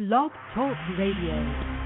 Blog Talk Radio.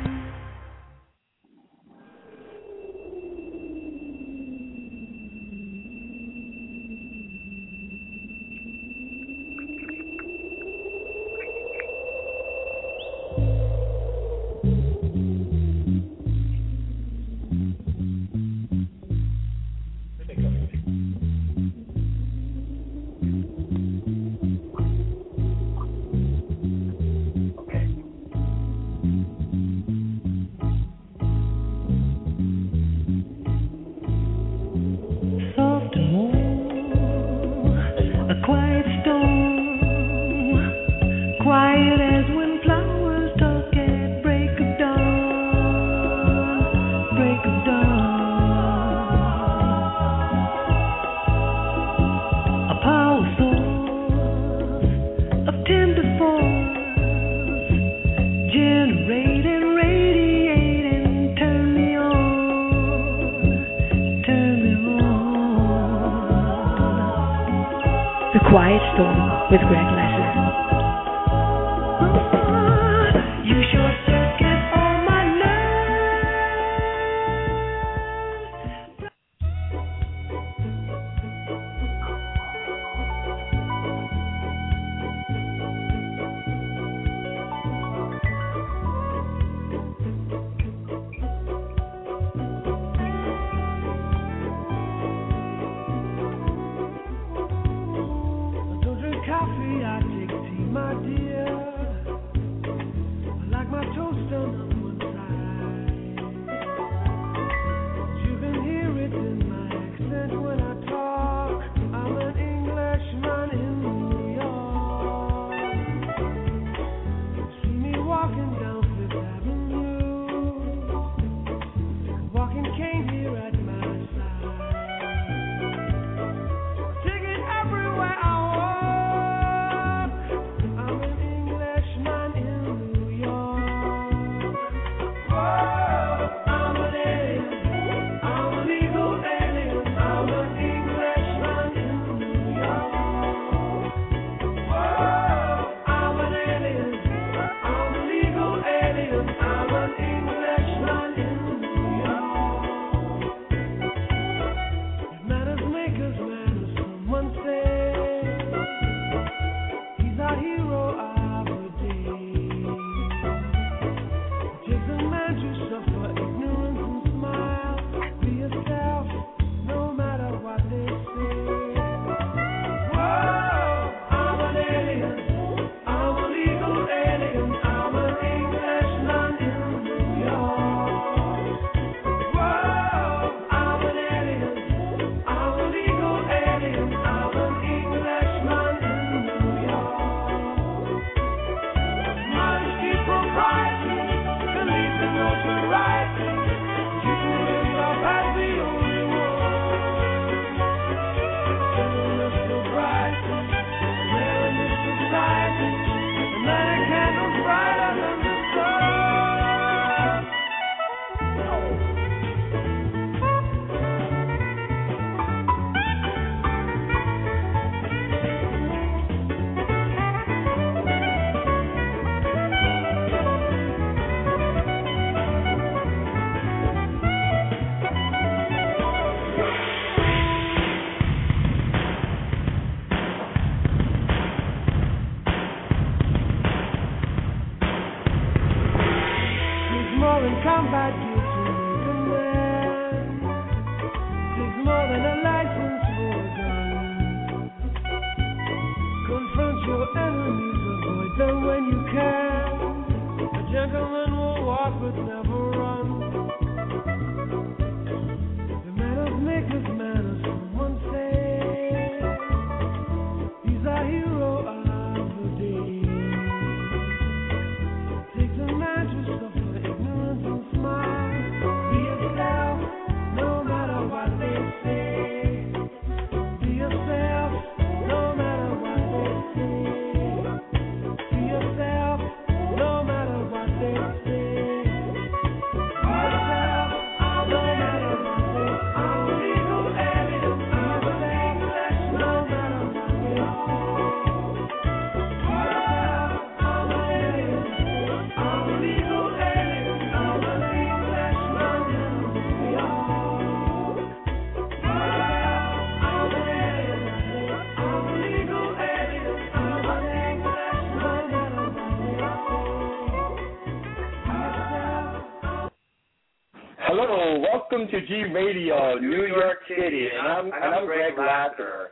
Welcome to G Radio, New York City, and I'm and I'm Greg Lasser,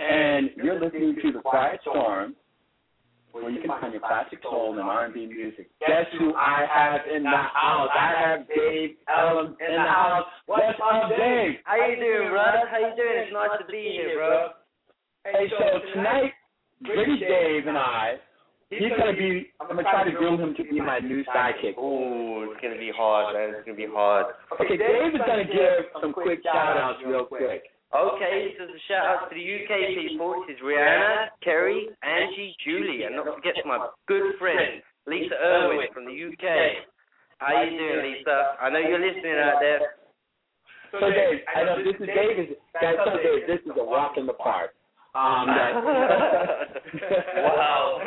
and you're listening to The Quiet Storm, where you can find your classic soul and R&B music. Guess who I have in the house? I have Dave Ellum in the house. What's up, Dave? How you doing, brother? How you doing? It's nice to be here, bro. Hey, so tonight, British Dave and I, he's gonna be. I'm gonna try to groom him to be my new sidekick. Oh, it's gonna be hard, man. It's gonna be hard. Okay, Dave is gonna give some quick shout outs real quick. Okay, so the shout out to the UK people. This is Rihanna, Kerry, Angie, Julie, and not to forget my good friend Lisa Irwin from the UK. How you doing, Lisa? I know you're listening out there. So Dave, I know this is Dave. Guys, so Dave, this is a walk in the park. Um, Wow.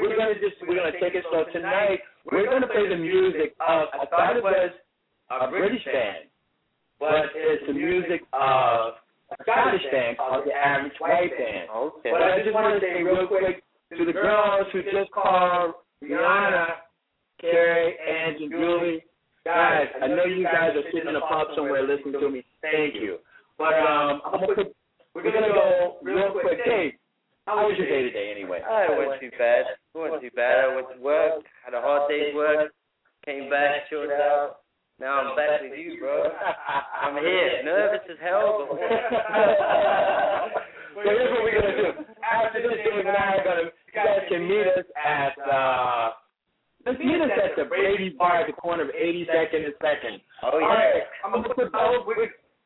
We're gonna just we're gonna take it slow tonight. We're gonna play the music of I thought it was a British band, but it's the music of a Scottish band called the Average White Band. Okay. But I just want to say real quick to the girls who just called Rihanna, Carrie, Angie, Julie, guys, I know you guys are sitting in a pub somewhere listening to me. Thank you. But um, I'm gonna put, we're gonna go real quick. Dave, how was your day today anyway? Oh, it wasn't too bad. It wasn't too bad. I went to work, had a hard day's work, came back, chilled out. Now I'm back with you, bro. I'm here, nervous as hell, but so here's what we're gonna do. After this, Dave and I are gonna you guys can meet us at uh let's meet us at the Brady Bar at the corner of 82nd and Second. Oh, All yeah. right, I'm gonna put both.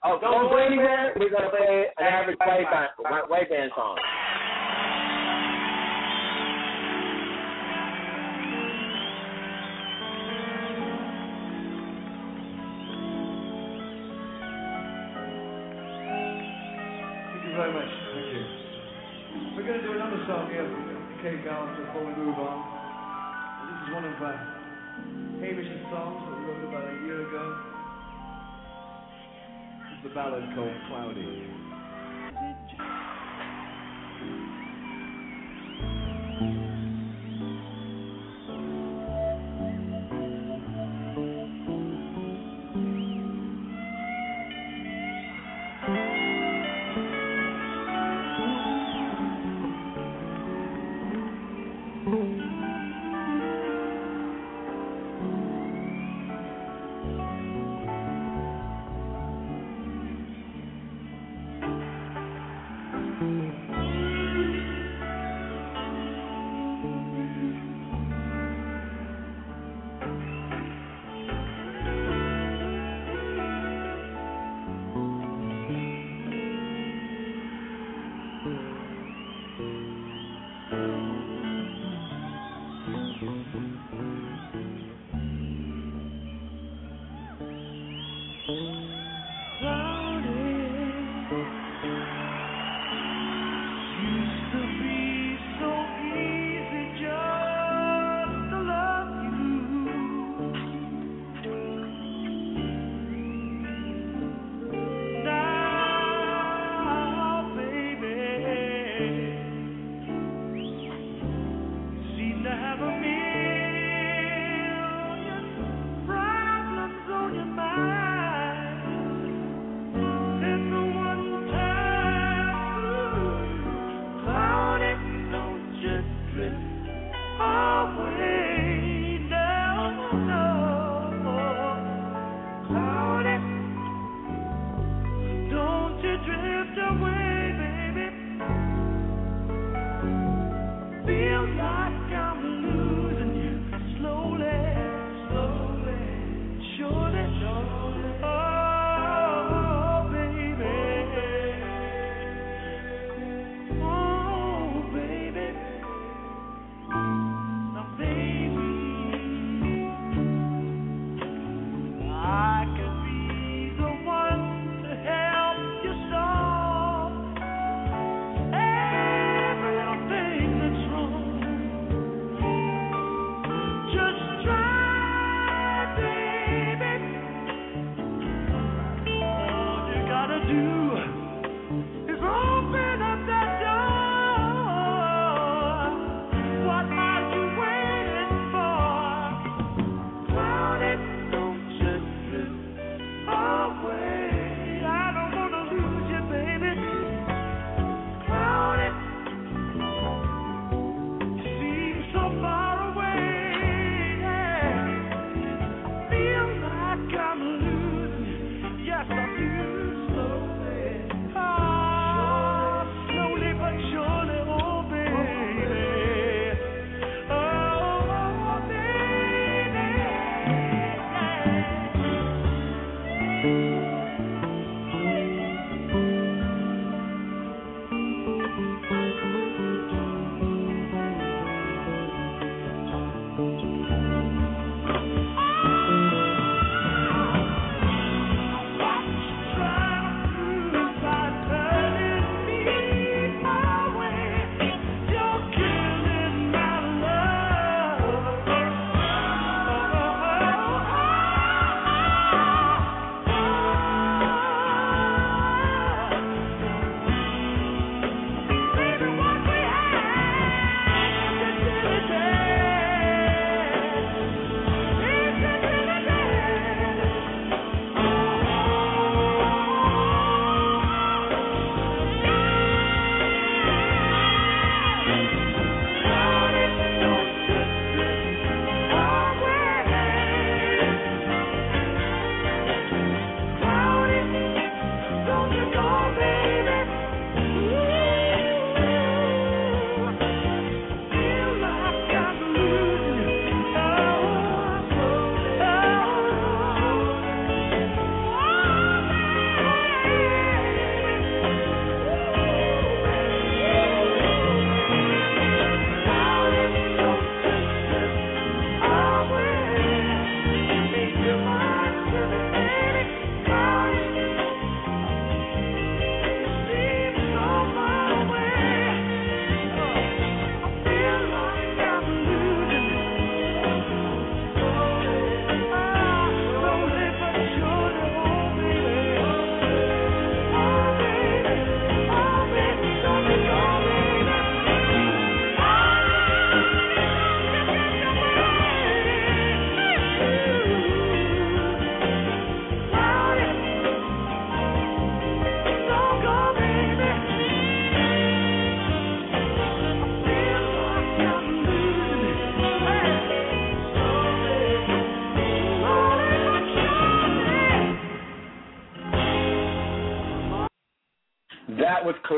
Oh, don't go anywhere. We're gonna play an average white band, white band song. Very much. Thank you. We're going to do another song here, Kate Garland, before we move on. This is one of uh, Hamish's songs that we wrote about a year ago. It's a ballad called Cloudy.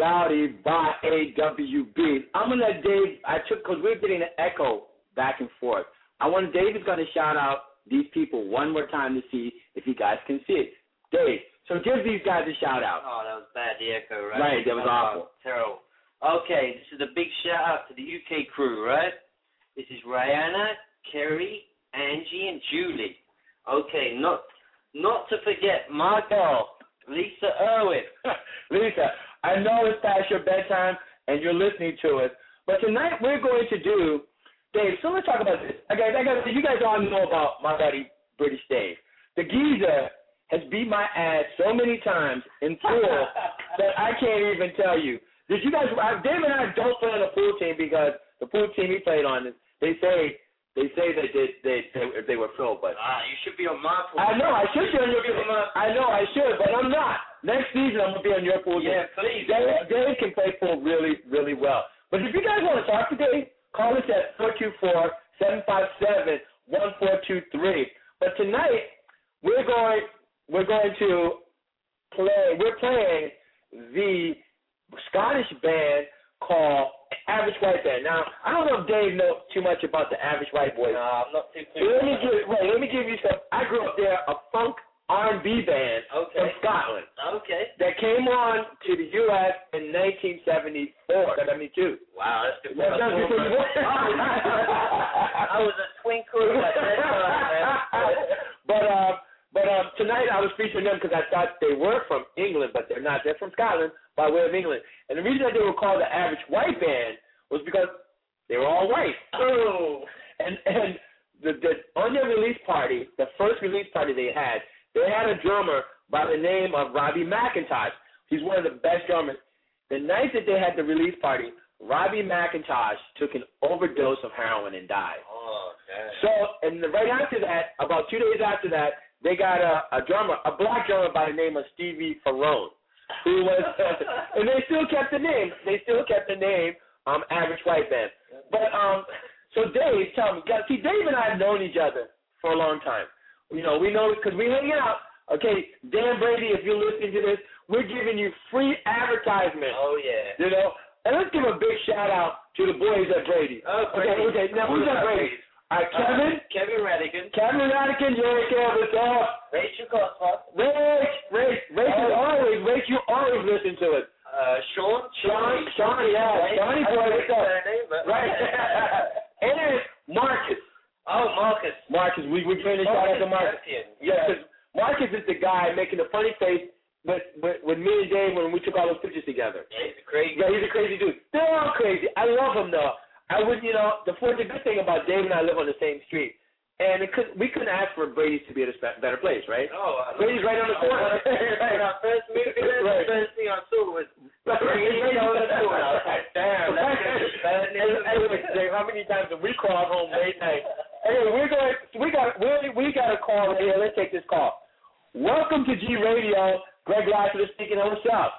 Cloudy by AWB. I'm gonna let Dave. I took because we're getting an echo back and forth. I want Dave is gonna shout out these people one more time to see if you guys can see it. Dave, so give these guys a shout out. Oh, that was bad, the echo, right? Right, that was Oh, awful. Terrible. Okay, this is a big shout out to the UK crew, right? This is Rihanna, Kerry, Angie, and Julie. Okay, not not to forget my girl, Lisa Irwin. Lisa, I know it's past your bedtime and you're listening to us, but tonight we're going to do, Dave. So let's talk about this. Okay, I got, you guys all know about my buddy British Dave. The geezer has beat my ass so many times in pool that I can't even tell you. Did you guys? I- Dave and I don't play on the pool team because the pool team he played on, they say they say that they they, they, they were filled, but Ah, you should be on my pool. I know I should be on your pool. I know I should, but I'm not. Next season I'm gonna be on your pool. Yeah, please. Dave, Dave can play pool really, really well. But if you guys want to talk to Dave, call us at 424-757-1423. But tonight we're going we're going to play we're playing the Scottish band called Average White Band. Now I don't know if Dave knows too much about the Average White Boys. No, I'm not too So let me give wait, let me give you some. I grew up there, a funk R and B band Okay. from Scotland Okay. that came on to the U.S. in 1974, 72. Wow, that's good. Well, that's before you were- I was a twinkle at that time, man. but um, but um, tonight I was featuring them because I thought they were from England, but they're not. They're from Scotland by way of England. And the reason that they were called the Average White Band was because they were all white. Oh. And and the, the on their release party, the first release party they had, they had a drummer by the name of Robbie McIntosh. He's one of the best drummers. The night that they had the release party, Robbie McIntosh took an overdose of heroin and died. Oh, damn. So, and right after that, about two days after that, they got a, a drummer, a black drummer by the name of Stevie Ferrone, who was, and they still kept the name. They still kept the name um, Average White Band. But um, so Dave, tell me, see, Dave and I have known each other for a long time. You know, we know because we hang out. Okay, Dan Brady, if you're listening to this, we're giving you free advertisement. Oh, yeah. You know, and let's give a big shout out to the boys at Brady. Oh, Brady. okay. okay. Now who's at Brady? All right, Kevin. Uh, Kevin Radigan. Kevin Radican, Jerry What's up? Rachel Cosma. Rach, Rach, Rach is Oh. always, Rach, you always listen to it. Uh, Sean. Sean, Sean, yeah? Johnny boy, what's up? name, but- Right. and Marcus. Oh, Marcus. Marcus, we we're giving a shout out to Marcus. Yeah, 'cause Marcus is the guy making the funny face with, with, with me and Dave when we took all those pictures together. Yeah, he's a crazy. Yeah, he's a crazy dude. They're all crazy. I love him though. I would, you know, the the good thing about Dave and I live on the same street, and it could we couldn't ask for Brady's to be at a better place, right? Oh, I Brady's right on the corner. When I first here, Right. the first thing I saw was Right. Brady's on the corner. I was like, damn, that's bad. Anyway, Dave, how many times have we called home late night? Anyway, we're going. We got we we got a call right here. Let's take this call. Welcome to G Radio. Greg Lassiter speaking. What's up?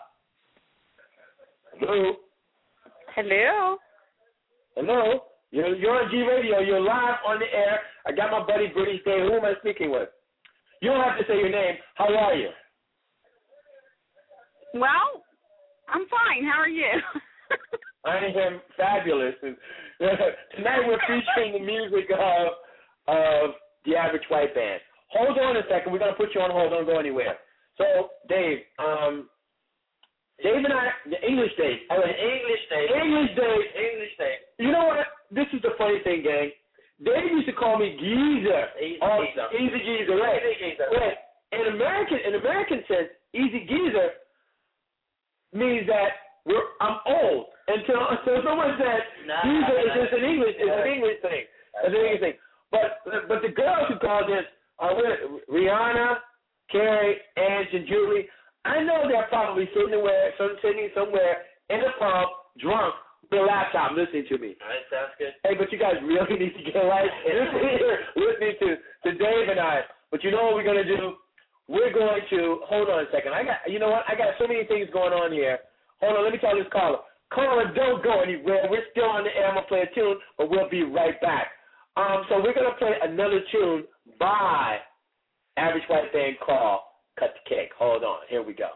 Hello. Hello. Hello. You're you're on G Radio. You're live on the air. I got my buddy British Dave. Who am I speaking with? You don't have to say your name. How are you? Well, I'm fine. How are you? I am fabulous. And, tonight we're featuring the music of of the Average White Band. Hold on a second. We're gonna put you on hold. Don't go anywhere. So, Dave, um, Dave and I, the English Dave, An like English Dave. English Dave. English Dave. You know what? This is the funny thing, gang. Dave used to call me Geezer. Easy Oh, Geezer. Easy Geezer, right? Easy Geezer. Right. In American, in American sense, Easy Geezer means that we're I'm old. Until so someone said Nah, Geezer is nah. just an English, it's an English thing. It's an English thing. But but the girls who call this are Rihanna, Carrie, Ange, and Julie. I know they're probably sitting somewhere, some sitting somewhere in a pub, drunk, with a laptop, listening to me. All right, sounds good. Hey, but you guys really need to get right listening to, to Dave and I. But you know what we're gonna do? We're going to hold on a second. I got you know what? I got so many things going on here. Hold on, let me tell this caller. Caller, don't go anywhere. We're still on the air. I'm gonna play a tune, but we'll be right back. Um, so we're gonna play another tune by Average White Band called Cut the Cake. Hold on, here we go.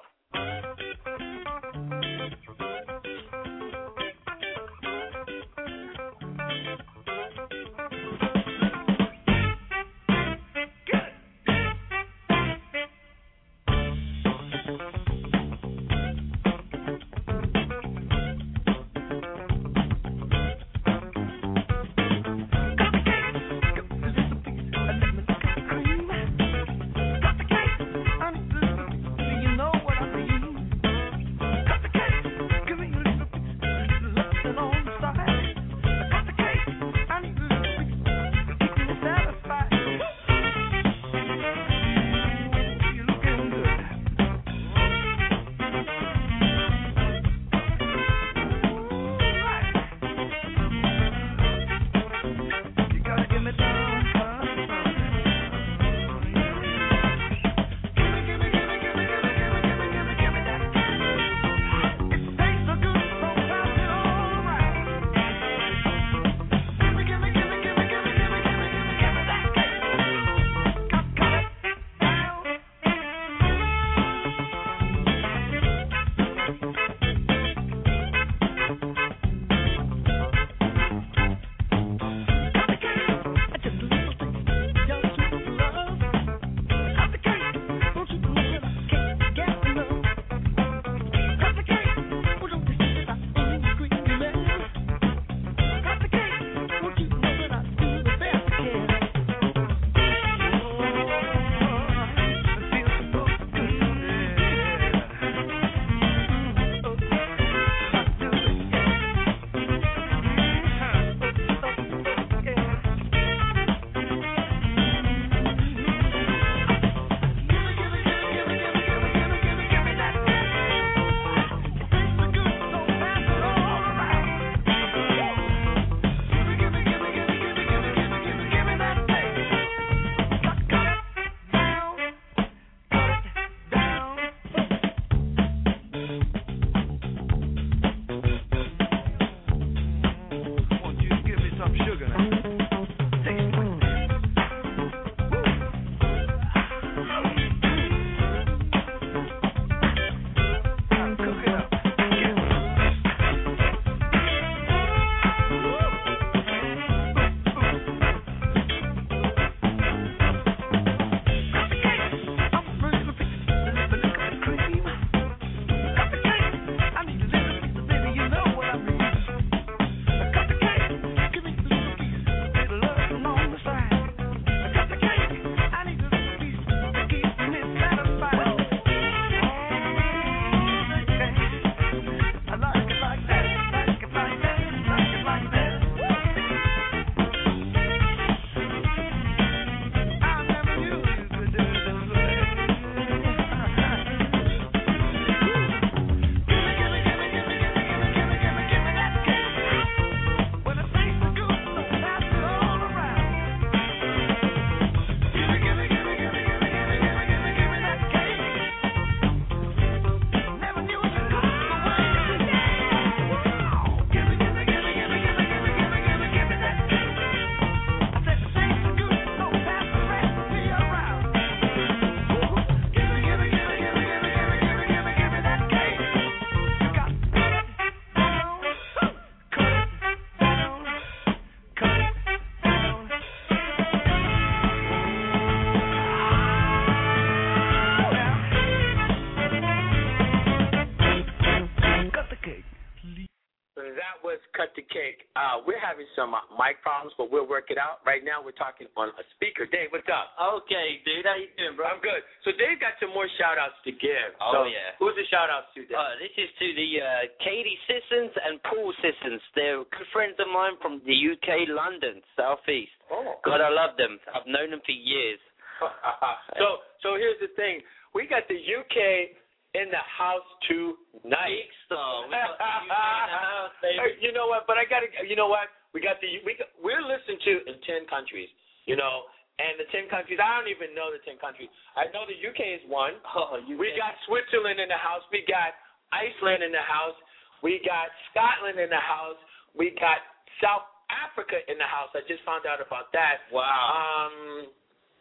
Talking on a speaker. Dave, what's up? Okay, dude, how you doing, bro? I'm good. So Dave got some more shout outs to give. Oh, so yeah. Who's the shout outs to, Dave? Uh, this is to the uh, Katie Sissons and Paul Sissons. They're good friends of mine from the UK, London, southeast. oh. God, I love them. I've known them for years. so so here's the thing. We got the UK in the house tonight. Big star. We got the UK in the house, baby. You know what? But I gotta. You know what? We got the. We got, we're listened to in ten countries. You know, and the ten countries. I don't even know the ten countries. I know the UK is one. Oh, you We got Switzerland in the house. We got Iceland in the house. We got Scotland in the house. We got South Africa in the house. I just found out about that. Wow. Um,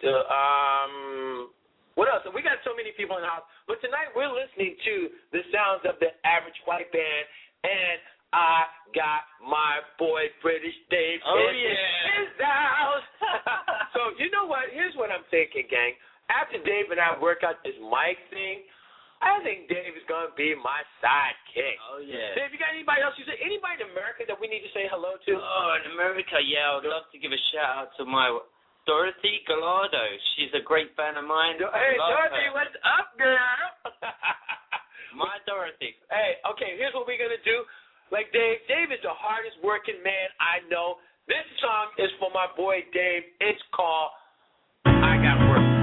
the, um, what else? We got so many people in the house. But tonight we're listening to the sounds of the average white band, and I got my boy British Dave Oh, in yeah. his house. so you know what? Here's what I'm thinking, gang. After Dave and I work out this mic thing, I think Dave is gonna be my sidekick. Oh, yeah. Dave, you got anybody else? You say anybody in America that we need to say hello to? Oh, in America, yeah, I would love to give a shout out to my Dorothy Gallardo. She's a great fan of mine. Hey, Dorothy, her. what's up, girl? My Dorothy. hey, okay, here's what we're gonna do. Like Dave, Dave is the hardest working man I know. This song is for my boy Dave. It's called I Got Work.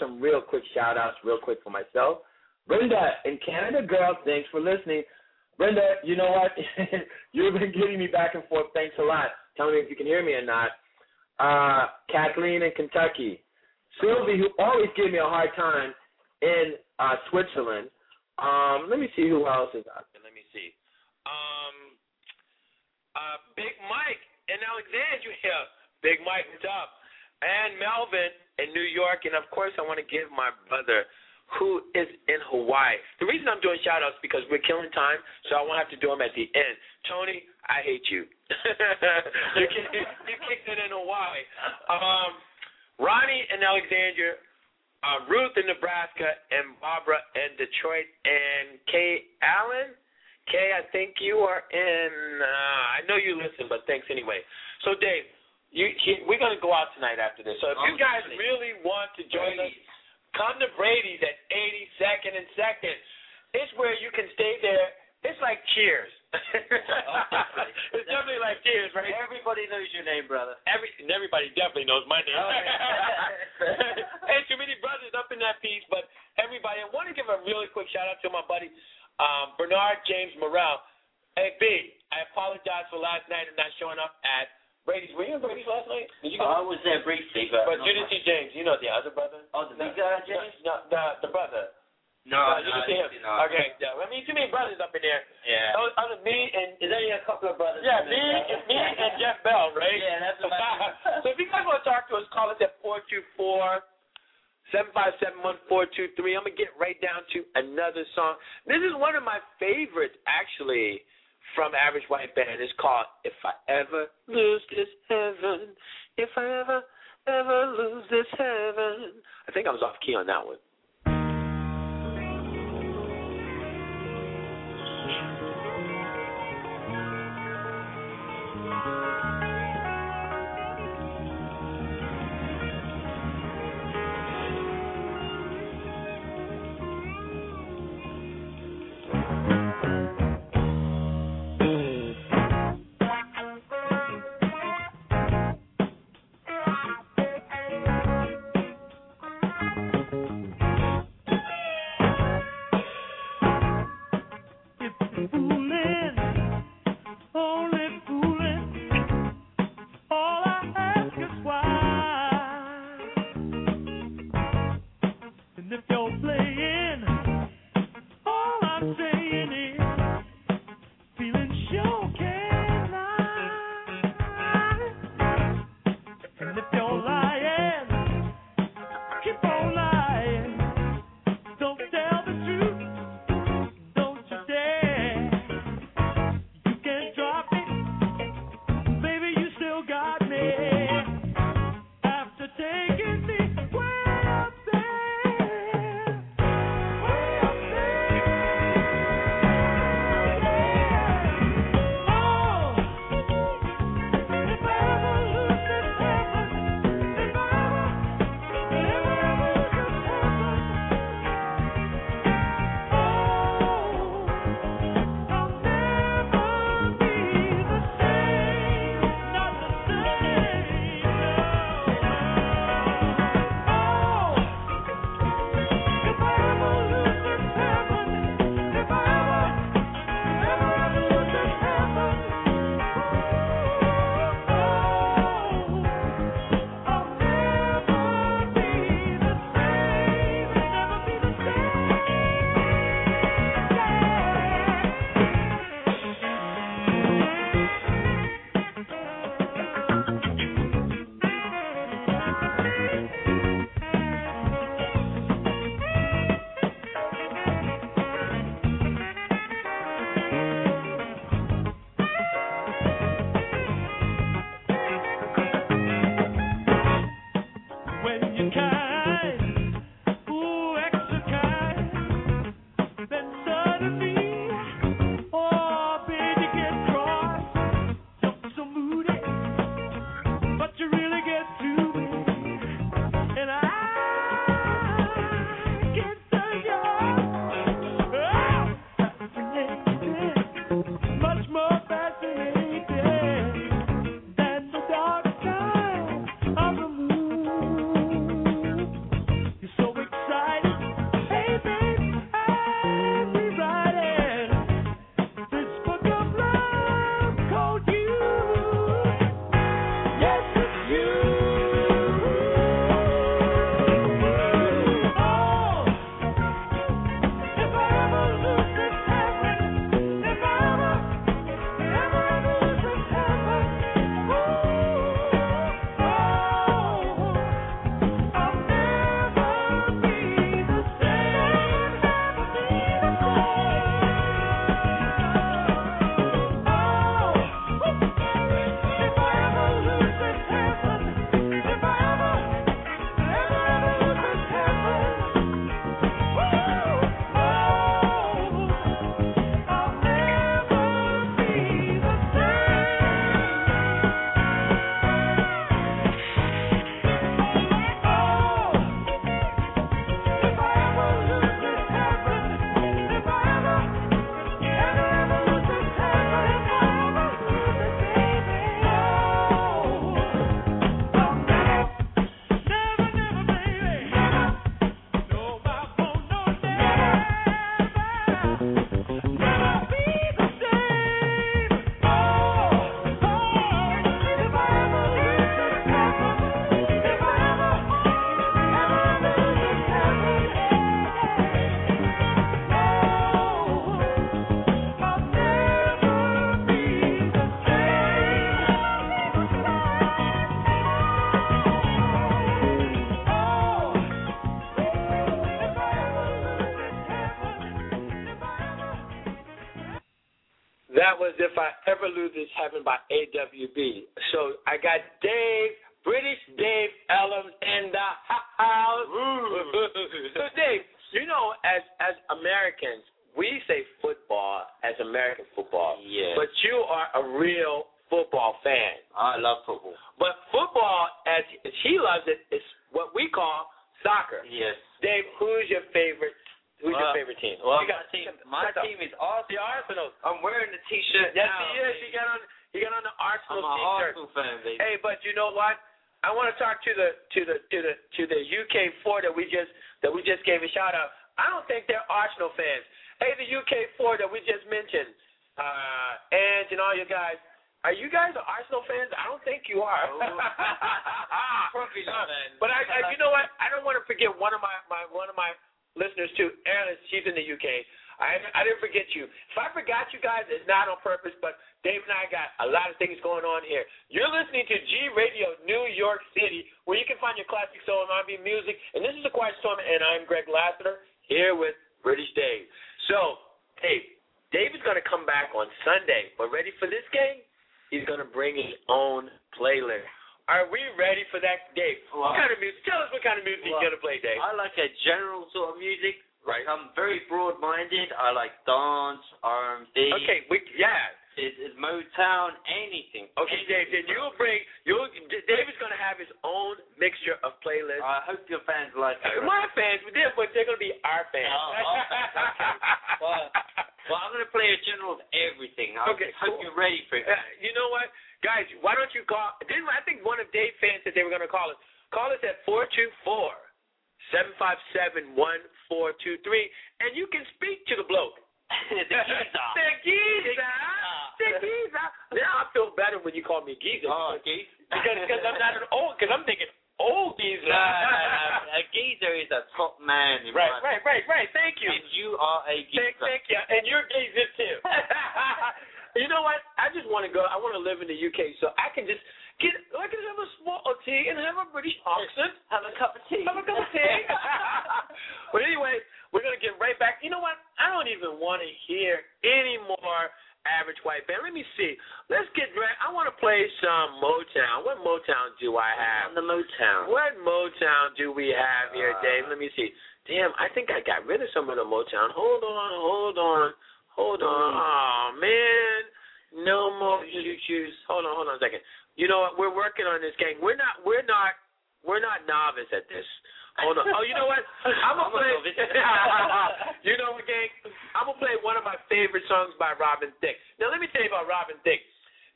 Some real quick shout outs real quick for myself. Brenda in Canada, girl, thanks for listening. Brenda, you know what? You've been getting me back and forth. Thanks a lot. Tell me if you can hear me or not. Uh, Kathleen in Kentucky. Sylvie, who always gave me a hard time in uh, Switzerland. Um, let me see who else is out there. Let me see. Um, uh, Big Mike in Alexandria. Big Mike, what's up? And Melvin in New York. And of course, I want to give my brother who is in Hawaii. The reason I'm doing shout outs because we're killing time, so I won't have to do them at the end. Tony, I hate you. you, kicked, you kicked it in Hawaii. Um, Ronnie in Alexandria, uh, Ruth in Nebraska, and Barbara in Detroit, and Kay Allen. Kay, I think you are in. Uh, I know you listen, but thanks anyway. So, Dave, you, he, we're going to go out tonight after this. So, if you guys really want to join us, come to Brady's at 82nd and 2nd. It's where you can stay there. It's like Cheers. it's definitely like Cheers, right? Everybody knows your name, brother. Every everybody definitely knows my name. Oh. Ain't too many brothers up in that piece, but everybody. I want to give a really quick shout out to my buddy um, Bernard James Morrell. Hey B, I apologize for last night and not showing up at Brady's. Were you at Brady's last night? Did you go? I was there briefly, but. but you didn't see James. You know the other brother. Oh, the No, big guy, James? No, the the brother. No, no, you didn't see him. no. Okay, yeah. I mean, too many brothers up in there. Yeah. Other, other me and There's only a couple of brothers. yeah, me, there. me and Jeff Bell, right? Yeah, that's about so if you guys want to talk to us, call us at four two four seven five seven one four two three. I'm gonna get right down to another song. This is one of my favorites, actually, from Average White Band. It's called "If I Ever Lose This Heaven." If I ever, ever lose this heaven. I think I was off key on that one. That was If I Ever Lose This Heaven by AWB. So I got Dave, British Dave Ellum in the house. so Dave, you know, as as Americans, we say football as American football. Yeah. But you are a real football fan. I love football. But football, as as he loves it, is what we call soccer. Yes. Dave, who's your favorite? Who's your favorite team? Well, You got- my team, my Shut up. team is all the Arsenal. I'm wearing the T-shirt Yes, now. he is. He got on. He got on the Arsenal I'm Arsenal an t-shirt. Arsenal fan, baby. Hey, but you know what? I want to talk to the to the to the to the UK four that we just that we just gave a shout out. I don't think they're Arsenal fans. Hey, the UK four that we just mentioned, uh, and and all you guys. Are you guys Arsenal fans? I don't think you are. Probably not, man. But I, I, you know what? I don't want to forget one of my, my one of my listeners too. Erin, she's in the UK. I I didn't forget you. If I forgot you guys, it's not on purpose. But Dave and I got a lot of things going on here. You're listening to G Radio New York City, where you can find your classic soul and R&B music. And this is the Quiet Storm, and I'm Greg Lassiter here with British Dave. So, Dave, Dave is going to come back on Sunday. But ready for this game? He's going to bring his own playlist. Are we ready for that, Dave? What kind of music? Tell us what kind of music Well, you're going to play, Dave. I like a general sort of music. Right. I'm very broad-minded. I like dance, R&B. Okay, we yeah. It's, it's Motown, anything. Okay, Dave. Then you'll bring you'll Dave is going to have his own mixture of playlists. I hope your fans like it. My fans, but they're but they're going to be our fans. Oh, our fans, okay. Well, well, I'm going to play a general of everything. I Okay, hope cool. you're ready for it. Uh, you know what, guys? Why don't you call? Didn't I think one of Dave's fans said they were going to call us? Call us at four two four seven five seven one four two three, and you can speak to the bloke. the geezer. the geezer. The geezer. Now I feel better when you call me geezer. Oh, geese. because because I'm not an old. Because I'm thinking old geezer. No. A geezer is a top man. Right, right, right, right. Thank you. And you are a Thank, geezer. thank you. And you're geezer too. you know what? I just want to go. I want to live in the UK so I can just get. I can have a small tea and have a British accent. Have a cup of tea. Have a cup of tea. but anyway, we're gonna get right back. You know what? I don't even want to hear any more average white band. Let me see. Let's get right. I want to play some Motown. What Motown do I have? On the Motown. What Motown do we have here, Uh, Dave? Let me see. Damn, I think I got rid of some of the Motown. Hold on, hold on, hold on. Oh man, no more choo choos. Hold on, hold on a second. You know what? We're working on this, gang. We're not, we're not, we're not novice at this. Hold on. Oh, you know what? I'm gonna play. you know what, gang? I'm gonna play one of my favorite songs by Robin Thicke. Now, let me tell you about Robin Thicke.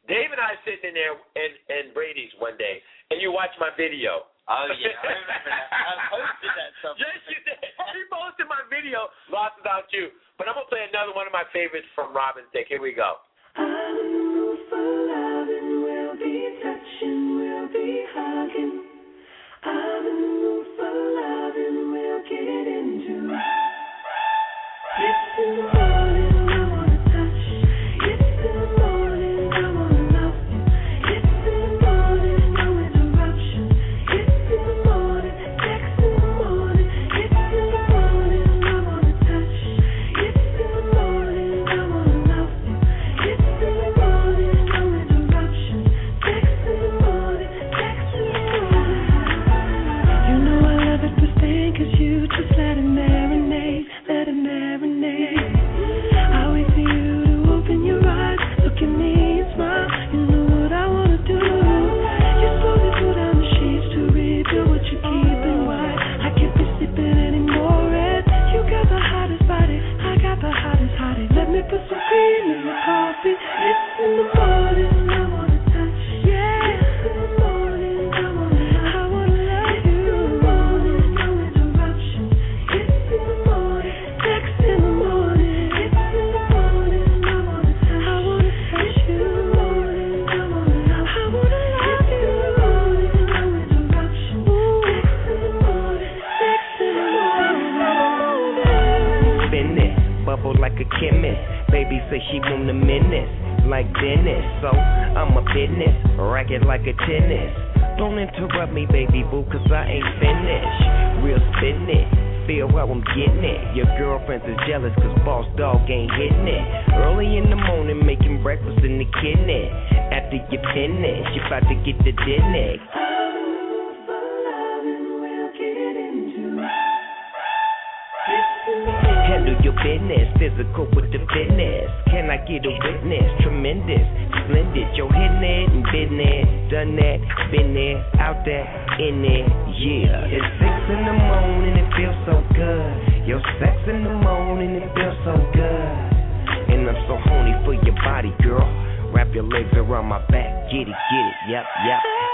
Dave and I sitting in there in, in Brady's one day, and you watch my video. Oh yeah, I remember that. I posted that stuff. Yes, you did. He posted my video, Lost Without You. But I'm gonna play another one of my favorites from Robin Thicke. Here we go. Ooh.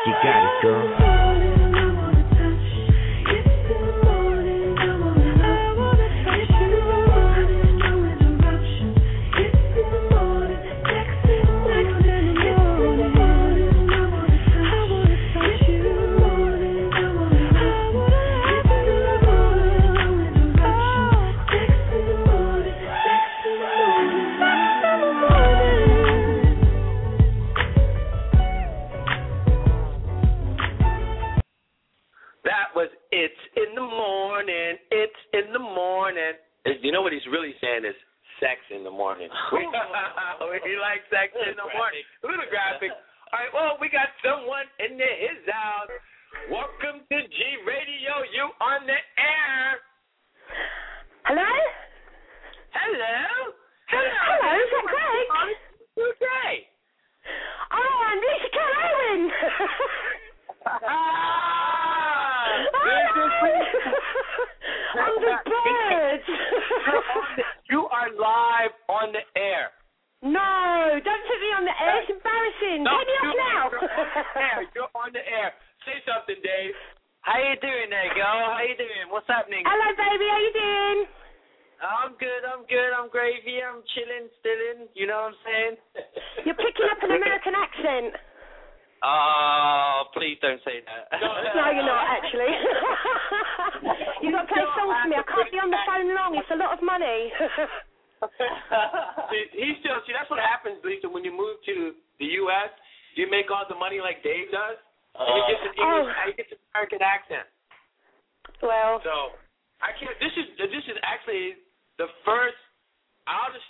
You got it, girl.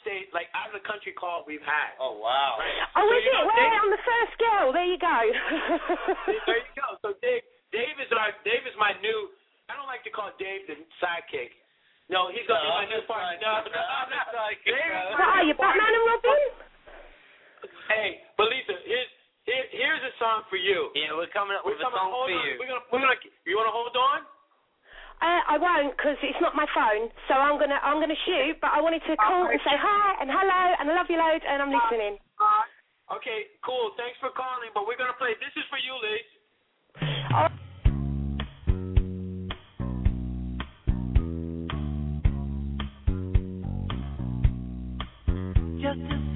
stage, like out of the country calls we've had. Oh wow! Right? Oh, so did. it? Know, well, Dave, I'm the first girl. There you go. there you go. So Dave, Dave is our Dave is my new. I don't like to call Dave the sidekick. No, he's gonna no, be my new partner. No, no, I'm not sidekick. Dave is uh, what are you, Batman and Robin? Hey, but Lisa, here's here, here's a song for you. Yeah, we're coming up we're with a song for on. you. We're gonna we're gonna. You wanna hold on? Uh, I won't because it's not my phone. So I'm gonna I'm gonna shoot. But I wanted to call and say hi and hello and I love you load and I'm listening. Uh, okay, cool. Thanks for calling. But we're gonna play. This is for you, Liz. Oh. Just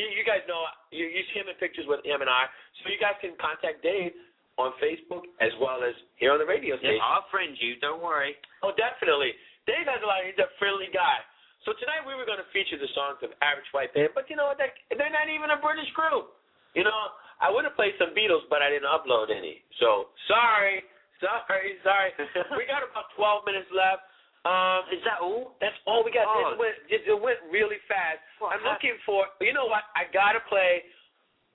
You, you guys know you, you see him in pictures with him and I, so you guys can contact Dave on Facebook as well as here on the radio Yeah, station. I'll friend you. Don't worry. Oh, definitely. Dave has a lot. He's a friendly guy. So tonight we were going to feature the songs of Average White Band, but you know what? They're, they're not even a British group. You know, I would have played some Beatles, but I didn't upload any. So sorry, sorry, sorry. we got about 12 minutes left. Um, Is that all? that's all we got. Oh. It, went, it, it went really fast. What I'm looking for. You know what? I gotta play,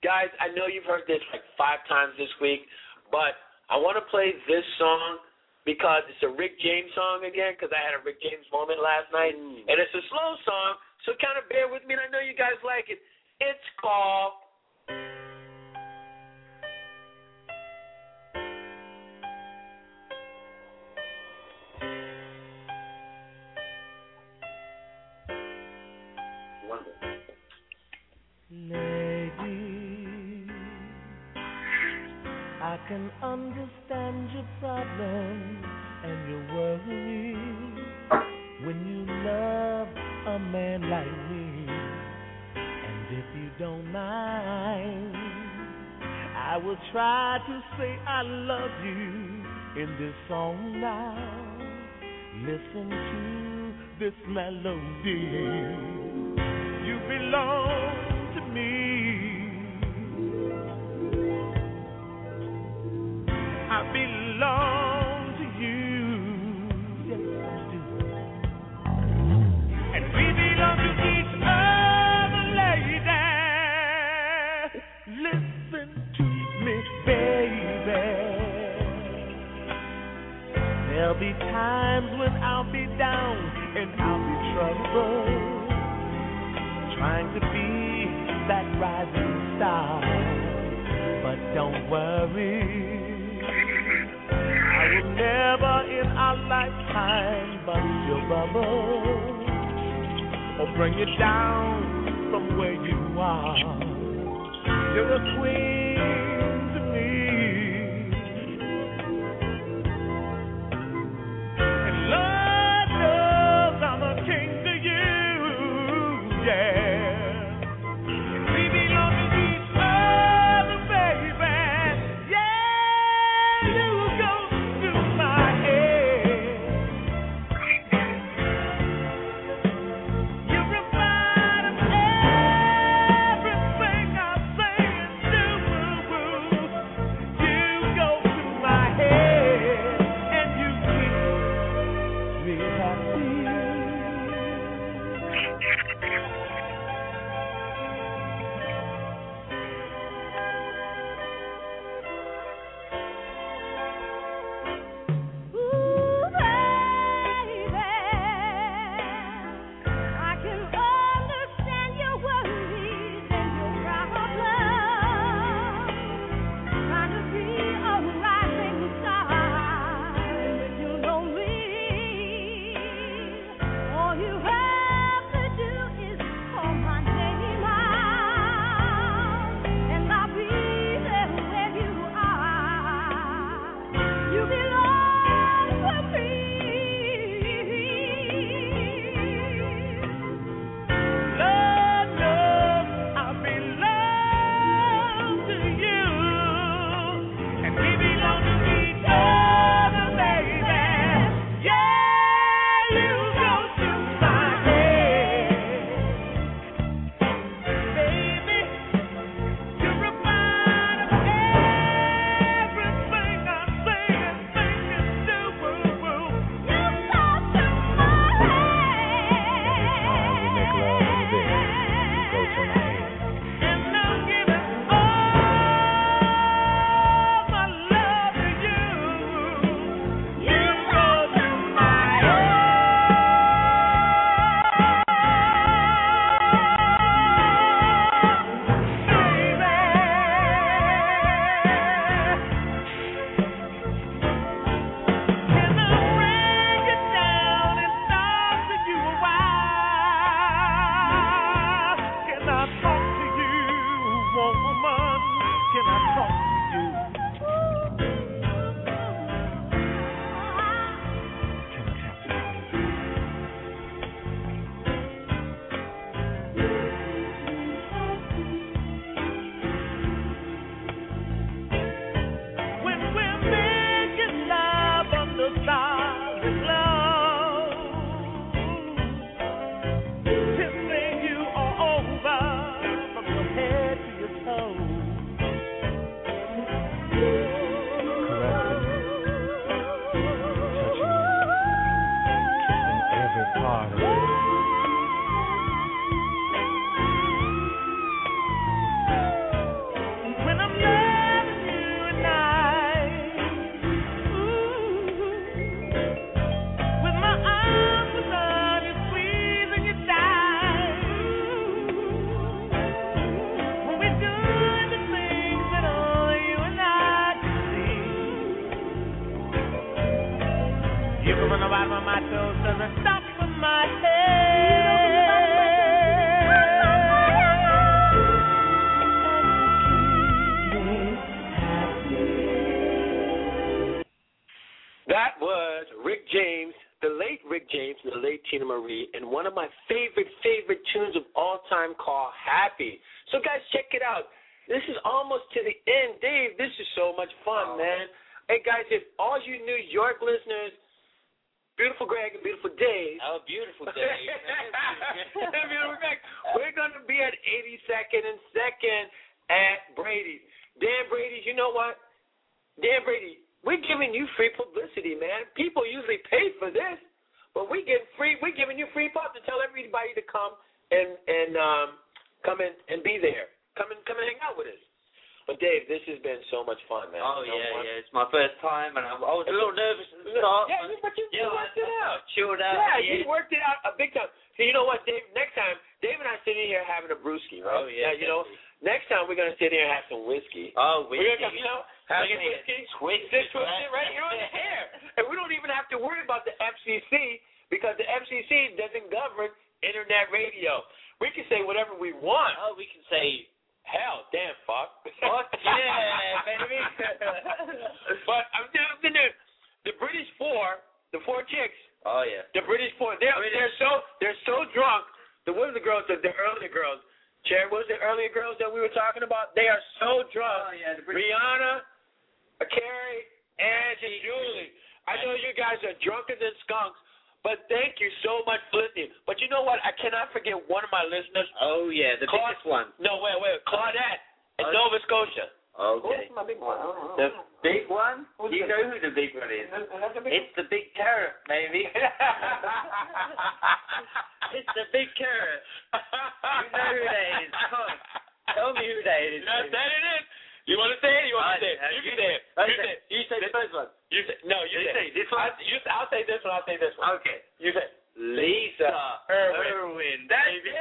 guys. I know you've heard this like five times this week, but I want to play this song because it's a Rick James song again. Because I had a Rick James moment last night, Mm. and it's a slow song. So kind of bear with me. And I know you guys like it. It's called. Understand your problem and your worry when you love a man like me. And if you don't mind, I will try to say I love you in this song now. Listen to this melody. You belong to me. There'll be times when I'll be down and I'll be troubled trying to be that rising star. But don't worry, will never in our lifetime bust your bubble or bring you down from where you are. You're a queen were? They are so drunk. Oh yeah. The Rihanna, Carrie, Ange, and Julie. I know you guys are drunker than skunks, but thank you so much for listening. But you know what? I cannot forget one of my listeners. Oh yeah, the Claude- biggest one. No, wait, wait, Claudette in Oh. Nova Scotia. Okay. my big one? I don't know. The big one? Who's you the- know who the big one is? Is the big It's the big carrot, maybe. it's the big carrot. You know who that is. Come on. Tell me who that is. Yes, that it is. You want to say it? You want to say it? You you can say it. You say- it. You say the first one. You say no. You, You say, say this one? I, you, I'll say this one. I'll say this one. Okay. You say Lisa Irwin. Irwin. That's it.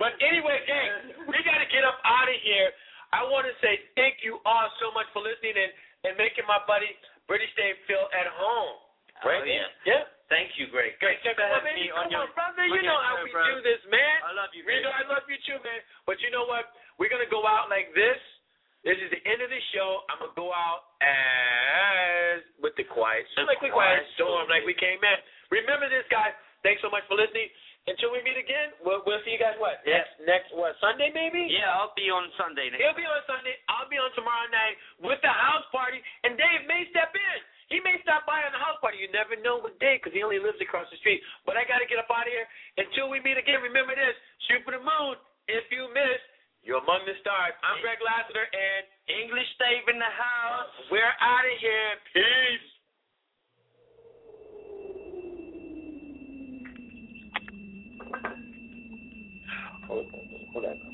but anyway, gang, we got to get up out of here. I want to say thank you all so much for listening and, and making my buddy British Dave feel at home. Right? Oh, yeah. Yeah. Thank you, Greg. Great. Thanks Come for on, having me on Come your on, brother. You know how we bro. do this, man. I love you, I love you too, man. But you know what? We're gonna go out like this. This is the end of the show. I'm gonna go out as with the quiet, The like quiet storm. like we came in. Remember this, guys. Thanks so much for listening. Until we meet again, we'll, we'll see you guys. What Yeah. next? Next what? Sunday maybe? Yeah, I'll be on Sunday next. He'll be on Sunday. I'll be on tomorrow night with the house party, and Dave may step in. He may stop by on the house party. You never know what day because he only lives across the street. But I got to get up out of here. Until we meet again, remember this: shoot for the moon. If you miss, you're among the stars. I'm Greg Lassiter, and English Dave in the house. we're out of here. Peace. Oh, oh, oh, hold on. Hold on.